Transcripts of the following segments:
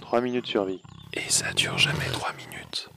3 minutes survie. Et ça dure jamais 3 minutes.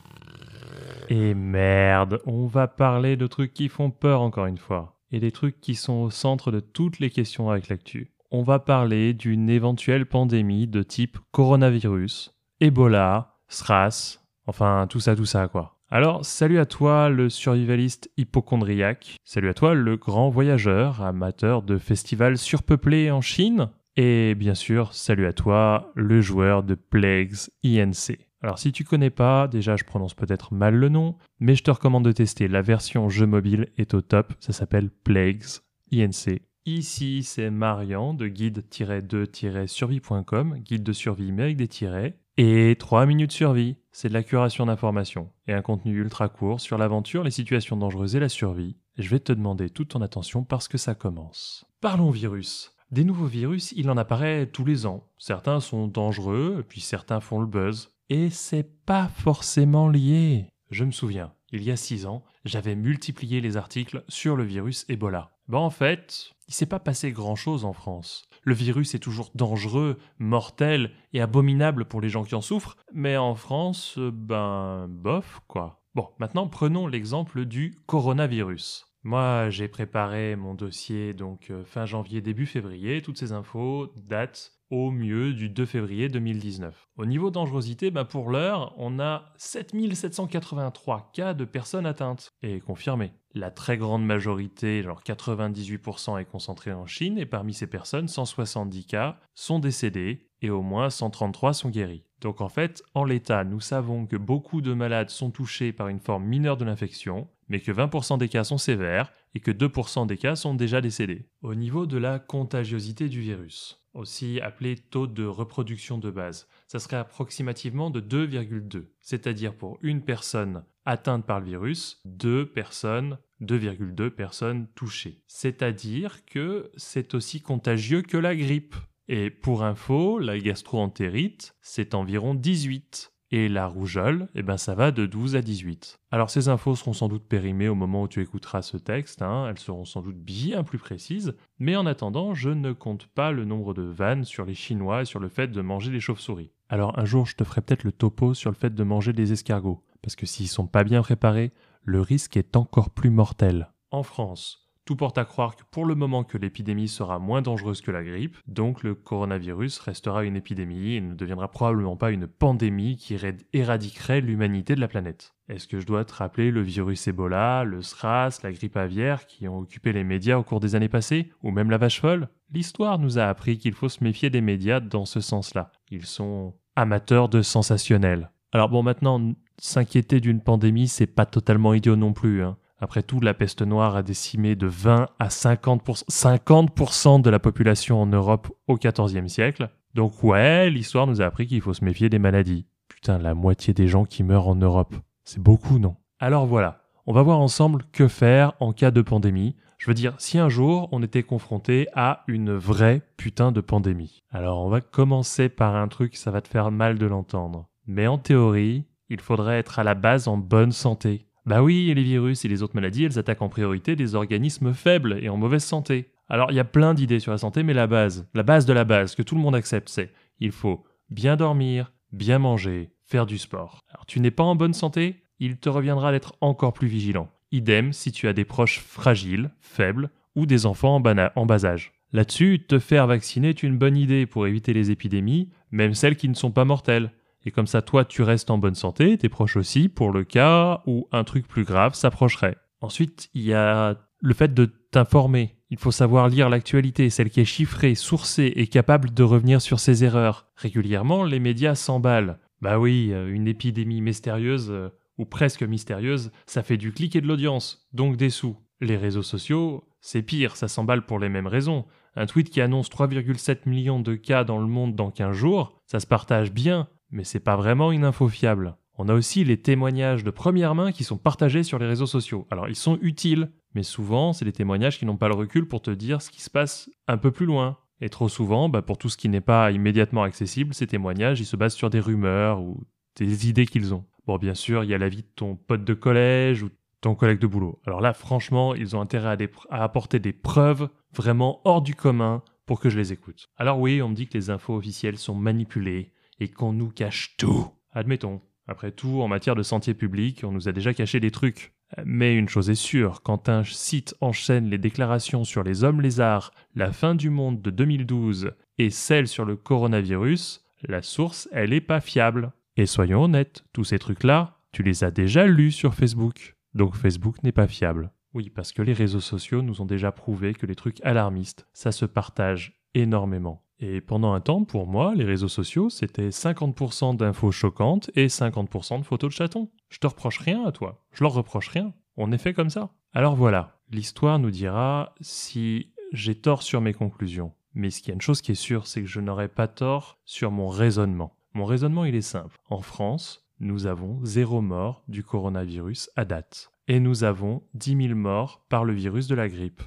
Et merde, on va parler de trucs qui font peur encore une fois. Et des trucs qui sont au centre de toutes les questions avec l'actu. On va parler d'une éventuelle pandémie de type coronavirus, Ebola, SRAS, enfin tout ça, tout ça quoi. Alors, salut à toi le survivaliste hypochondriaque, salut à toi le grand voyageur, amateur de festivals surpeuplés en Chine, et bien sûr, salut à toi le joueur de Plagues INC. Alors si tu connais pas, déjà je prononce peut-être mal le nom, mais je te recommande de tester. La version jeu mobile est au top, ça s'appelle Plagues INC. Ici, c'est Marian de guide-2-survie.com, guide de survie mais avec des tirets. Et 3 minutes survie, c'est de la curation d'informations et un contenu ultra court sur l'aventure, les situations dangereuses et la survie. je vais te demander toute ton attention parce que ça commence. Parlons virus. Des nouveaux virus, il en apparaît tous les ans. Certains sont dangereux, puis certains font le buzz. Et c'est pas forcément lié. Je me souviens, il y a 6 ans, j'avais multiplié les articles sur le virus Ebola. Ben en fait, il s'est pas passé grand-chose en France. Le virus est toujours dangereux, mortel et abominable pour les gens qui en souffrent, mais en France, ben bof quoi. Bon, maintenant prenons l'exemple du coronavirus. Moi, j'ai préparé mon dossier donc euh, fin janvier, début février. Toutes ces infos datent au mieux du 2 février 2019. Au niveau dangerosité, ben pour l'heure, on a 7783 cas de personnes atteintes et confirmées. La très grande majorité, genre 98%, est concentrée en Chine et parmi ces personnes, 170 cas sont décédés et au moins 133 sont guéris. Donc en fait, en l'état, nous savons que beaucoup de malades sont touchés par une forme mineure de l'infection, mais que 20% des cas sont sévères et que 2% des cas sont déjà décédés. Au niveau de la contagiosité du virus, aussi appelé taux de reproduction de base, ça serait approximativement de 2,2, c'est-à-dire pour une personne atteinte par le virus, 2 personnes 2,2 personnes touchées. C'est-à-dire que c'est aussi contagieux que la grippe. Et pour info, la gastroentérite, c'est environ 18. Et la rougeole, eh ben ça va de 12 à 18. Alors ces infos seront sans doute périmées au moment où tu écouteras ce texte, hein. elles seront sans doute bien plus précises, mais en attendant, je ne compte pas le nombre de vannes sur les Chinois et sur le fait de manger des chauves-souris. Alors un jour, je te ferai peut-être le topo sur le fait de manger des escargots, parce que s'ils sont pas bien préparés, le risque est encore plus mortel. En France, tout porte à croire que pour le moment que l'épidémie sera moins dangereuse que la grippe, donc le coronavirus restera une épidémie et ne deviendra probablement pas une pandémie qui éradiquerait l'humanité de la planète. Est-ce que je dois te rappeler le virus Ebola, le SRAS, la grippe aviaire qui ont occupé les médias au cours des années passées, ou même la vache folle? L'histoire nous a appris qu'il faut se méfier des médias dans ce sens-là. Ils sont amateurs de sensationnel. Alors bon, maintenant, s'inquiéter d'une pandémie, c'est pas totalement idiot non plus. Hein. Après tout, la peste noire a décimé de 20 à 50%, 50 de la population en Europe au XIVe siècle. Donc ouais, l'histoire nous a appris qu'il faut se méfier des maladies. Putain, la moitié des gens qui meurent en Europe. C'est beaucoup, non? Alors voilà, on va voir ensemble que faire en cas de pandémie. Je veux dire, si un jour on était confronté à une vraie putain de pandémie. Alors on va commencer par un truc, ça va te faire mal de l'entendre. Mais en théorie, il faudrait être à la base en bonne santé. Bah oui, les virus et les autres maladies, elles attaquent en priorité des organismes faibles et en mauvaise santé. Alors il y a plein d'idées sur la santé, mais la base, la base de la base, que tout le monde accepte, c'est il faut bien dormir, bien manger, faire du sport. Alors tu n'es pas en bonne santé, il te reviendra d'être encore plus vigilant. Idem si tu as des proches fragiles, faibles, ou des enfants en, en bas âge. Là-dessus, te faire vacciner est une bonne idée pour éviter les épidémies, même celles qui ne sont pas mortelles. Et comme ça, toi, tu restes en bonne santé, tes proches aussi, pour le cas où un truc plus grave s'approcherait. Ensuite, il y a le fait de t'informer. Il faut savoir lire l'actualité, celle qui est chiffrée, sourcée et capable de revenir sur ses erreurs. Régulièrement, les médias s'emballent. Bah oui, euh, une épidémie mystérieuse, euh, ou presque mystérieuse, ça fait du clic et de l'audience, donc des sous. Les réseaux sociaux, c'est pire, ça s'emballe pour les mêmes raisons. Un tweet qui annonce 3,7 millions de cas dans le monde dans 15 jours, ça se partage bien, mais c'est pas vraiment une info fiable. On a aussi les témoignages de première main qui sont partagés sur les réseaux sociaux. Alors ils sont utiles, mais souvent c'est des témoignages qui n'ont pas le recul pour te dire ce qui se passe un peu plus loin. Et trop souvent, bah, pour tout ce qui n'est pas immédiatement accessible, ces témoignages, ils se basent sur des rumeurs ou des idées qu'ils ont. Bon, bien sûr, il y a la vie de ton pote de collège ou ton collègue de boulot. Alors là, franchement, ils ont intérêt à, à apporter des preuves vraiment hors du commun pour que je les écoute. Alors oui, on me dit que les infos officielles sont manipulées et qu'on nous cache tout. Admettons. Après tout, en matière de santé publique, on nous a déjà caché des trucs. Mais une chose est sûre, quand un site enchaîne les déclarations sur les hommes lézards, la fin du monde de 2012 et celle sur le coronavirus, la source, elle est pas fiable. Et soyons honnêtes, tous ces trucs-là, tu les as déjà lus sur Facebook. Donc Facebook n'est pas fiable. Oui, parce que les réseaux sociaux nous ont déjà prouvé que les trucs alarmistes, ça se partage énormément. Et pendant un temps, pour moi, les réseaux sociaux, c'était 50% d'infos choquantes et 50% de photos de chatons. Je te reproche rien à toi. Je leur reproche rien. On est fait comme ça. Alors voilà, l'histoire nous dira si j'ai tort sur mes conclusions. Mais ce qu'il y a une chose qui est sûre, c'est que je n'aurai pas tort sur mon raisonnement. Mon raisonnement, il est simple. En France, nous avons zéro mort du coronavirus à date. Et nous avons 10 000 morts par le virus de la grippe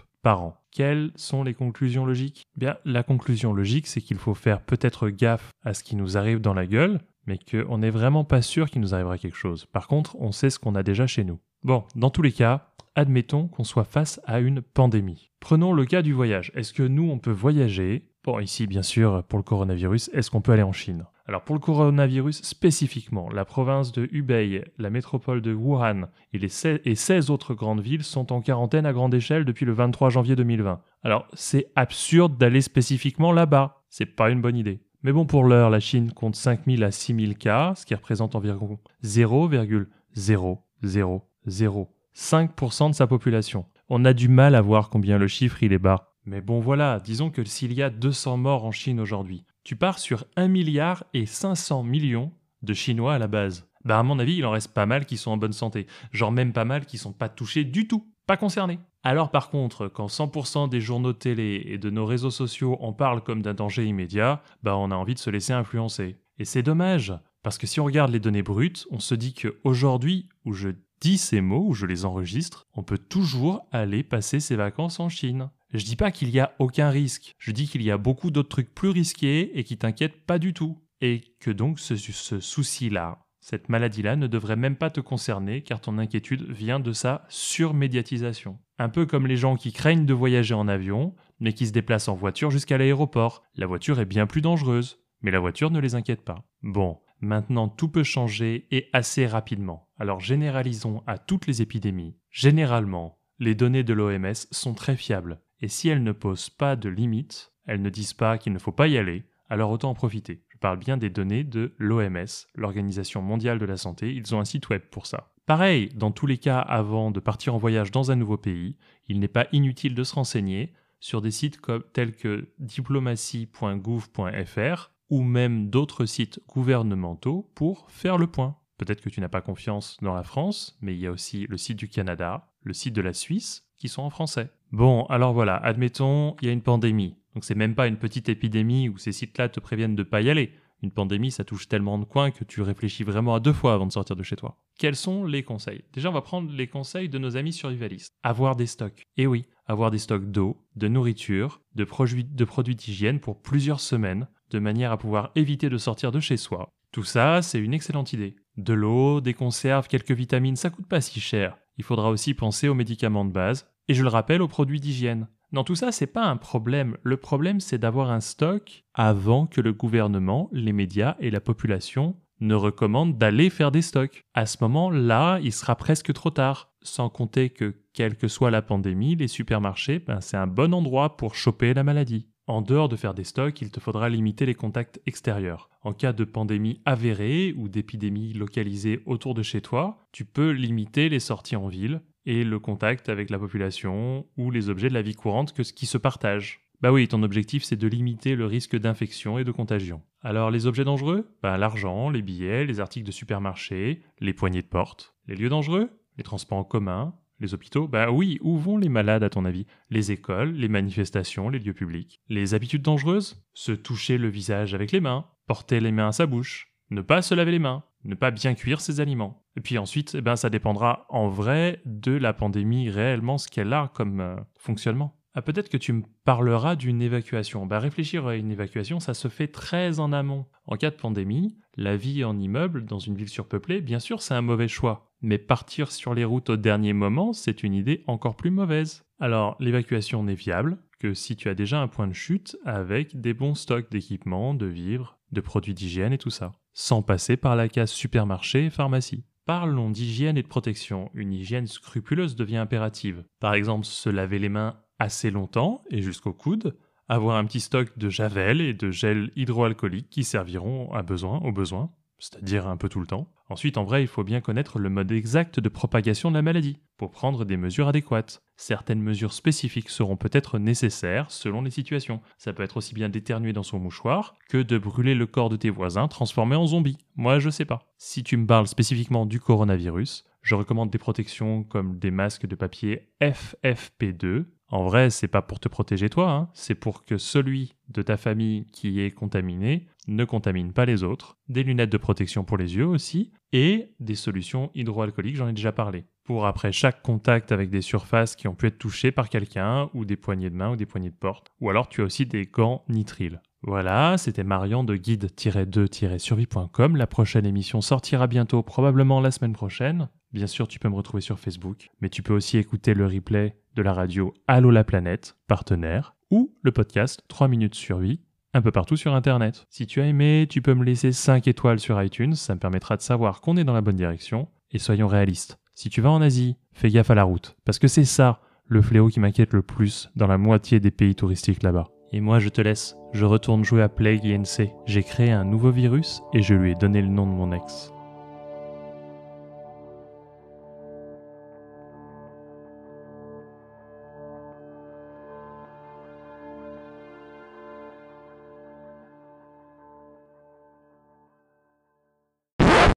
Quelles sont les conclusions logiques? Bien, la conclusion logique, c'est qu'il faut faire peut-être gaffe à ce qui nous arrive dans la gueule, mais qu'on n'est vraiment pas sûr qu'il nous arrivera quelque chose. Par contre, on sait ce qu'on a déjà chez nous. Bon, dans tous les cas, admettons qu'on soit face à une pandémie. Prenons le cas du voyage. Est-ce que nous, on peut voyager Bon, ici, bien sûr, pour le coronavirus, est-ce qu'on peut aller en Chine? Alors, pour le coronavirus spécifiquement, la province de Hubei, la métropole de Wuhan et, les 16, et 16 autres grandes villes sont en quarantaine à grande échelle depuis le 23 janvier 2020. Alors, c'est absurde d'aller spécifiquement là-bas. C'est pas une bonne idée. Mais bon, pour l'heure, la Chine compte 5000 à 6000 cas, ce qui représente environ 0,0005% de sa population. On a du mal à voir combien le chiffre il est bas. Mais bon voilà, disons que s'il y a 200 morts en Chine aujourd'hui, tu pars sur 1 milliard et 500 millions de Chinois à la base. Bah à mon avis, il en reste pas mal qui sont en bonne santé. Genre même pas mal qui sont pas touchés du tout, pas concernés. Alors par contre, quand 100% des journaux télé et de nos réseaux sociaux en parlent comme d'un danger immédiat, bah on a envie de se laisser influencer. Et c'est dommage, parce que si on regarde les données brutes, on se dit que aujourd'hui, où je dis ces mots, où je les enregistre, on peut toujours aller passer ses vacances en Chine. Je dis pas qu'il y a aucun risque, je dis qu'il y a beaucoup d'autres trucs plus risqués et qui t'inquiètent pas du tout. Et que donc ce, ce souci-là, cette maladie-là ne devrait même pas te concerner car ton inquiétude vient de sa surmédiatisation. Un peu comme les gens qui craignent de voyager en avion, mais qui se déplacent en voiture jusqu'à l'aéroport. La voiture est bien plus dangereuse, mais la voiture ne les inquiète pas. Bon, maintenant tout peut changer et assez rapidement. Alors généralisons à toutes les épidémies. Généralement, les données de l'OMS sont très fiables, et si elles ne posent pas de limites, elles ne disent pas qu'il ne faut pas y aller, alors autant en profiter. Je parle bien des données de l'OMS, l'Organisation mondiale de la santé, ils ont un site web pour ça. Pareil, dans tous les cas, avant de partir en voyage dans un nouveau pays, il n'est pas inutile de se renseigner sur des sites tels que diplomatie.gouv.fr ou même d'autres sites gouvernementaux pour faire le point. Peut-être que tu n'as pas confiance dans la France, mais il y a aussi le site du Canada, le site de la Suisse, sont en français. Bon, alors voilà, admettons, il y a une pandémie. Donc c'est même pas une petite épidémie où ces sites-là te préviennent de pas y aller. Une pandémie, ça touche tellement de coins que tu réfléchis vraiment à deux fois avant de sortir de chez toi. Quels sont les conseils? Déjà, on va prendre les conseils de nos amis survivalistes. Avoir des stocks. Et oui, avoir des stocks d'eau, de nourriture, de produits de produits d'hygiène pour plusieurs semaines, de manière à pouvoir éviter de sortir de chez soi. Tout ça, c'est une excellente idée. De l'eau, des conserves, quelques vitamines, ça coûte pas si cher. Il faudra aussi penser aux médicaments de base, et je le rappelle aux produits d'hygiène. Dans tout ça, c'est pas un problème. Le problème, c'est d'avoir un stock avant que le gouvernement, les médias et la population ne recommandent d'aller faire des stocks. À ce moment-là, il sera presque trop tard. Sans compter que, quelle que soit la pandémie, les supermarchés, ben, c'est un bon endroit pour choper la maladie. En dehors de faire des stocks, il te faudra limiter les contacts extérieurs. En cas de pandémie avérée ou d'épidémie localisée autour de chez toi, tu peux limiter les sorties en ville et le contact avec la population ou les objets de la vie courante que ce qui se partagent. Bah oui, ton objectif c'est de limiter le risque d'infection et de contagion. Alors les objets dangereux? Bah l'argent, les billets, les articles de supermarché, les poignées de porte. Les lieux dangereux? Les transports en commun, les hôpitaux? Bah oui, où vont les malades à ton avis? Les écoles, les manifestations, les lieux publics? Les habitudes dangereuses? Se toucher le visage avec les mains, porter les mains à sa bouche, ne pas se laver les mains, ne pas bien cuire ses aliments. Et puis ensuite, eh ben, ça dépendra en vrai de la pandémie réellement ce qu'elle a comme euh, fonctionnement. Ah, peut-être que tu me parleras d'une évacuation. Bah, réfléchir à une évacuation, ça se fait très en amont. En cas de pandémie, la vie en immeuble dans une ville surpeuplée, bien sûr, c'est un mauvais choix. Mais partir sur les routes au dernier moment, c'est une idée encore plus mauvaise. Alors, l'évacuation n'est viable que si tu as déjà un point de chute avec des bons stocks d'équipements, de vivres, de produits d'hygiène et tout ça, sans passer par la case supermarché et pharmacie. Parlons d'hygiène et de protection. Une hygiène scrupuleuse devient impérative. Par exemple, se laver les mains assez longtemps et jusqu'au coude, avoir un petit stock de javel et de gel hydroalcoolique qui serviront à besoin, au besoin, c'est-à-dire un peu tout le temps. Ensuite, en vrai, il faut bien connaître le mode exact de propagation de la maladie pour prendre des mesures adéquates. Certaines mesures spécifiques seront peut-être nécessaires selon les situations. Ça peut être aussi bien d'éternuer dans son mouchoir que de brûler le corps de tes voisins transformés en zombies. Moi, je sais pas. Si tu me parles spécifiquement du coronavirus, je recommande des protections comme des masques de papier FFP2 en vrai, c'est pas pour te protéger toi, hein. c'est pour que celui de ta famille qui est contaminé ne contamine pas les autres. Des lunettes de protection pour les yeux aussi, et des solutions hydroalcooliques, j'en ai déjà parlé. Pour après chaque contact avec des surfaces qui ont pu être touchées par quelqu'un, ou des poignées de main, ou des poignées de porte. Ou alors tu as aussi des gants nitriles. Voilà, c'était Marion de guide-2-survie.com. La prochaine émission sortira bientôt, probablement la semaine prochaine. Bien sûr, tu peux me retrouver sur Facebook, mais tu peux aussi écouter le replay de la radio Allo la planète, partenaire, ou le podcast 3 minutes survie, un peu partout sur Internet. Si tu as aimé, tu peux me laisser 5 étoiles sur iTunes, ça me permettra de savoir qu'on est dans la bonne direction. Et soyons réalistes, si tu vas en Asie, fais gaffe à la route, parce que c'est ça le fléau qui m'inquiète le plus dans la moitié des pays touristiques là-bas. Et moi je te laisse, je retourne jouer à Plague INC. J'ai créé un nouveau virus et je lui ai donné le nom de mon ex.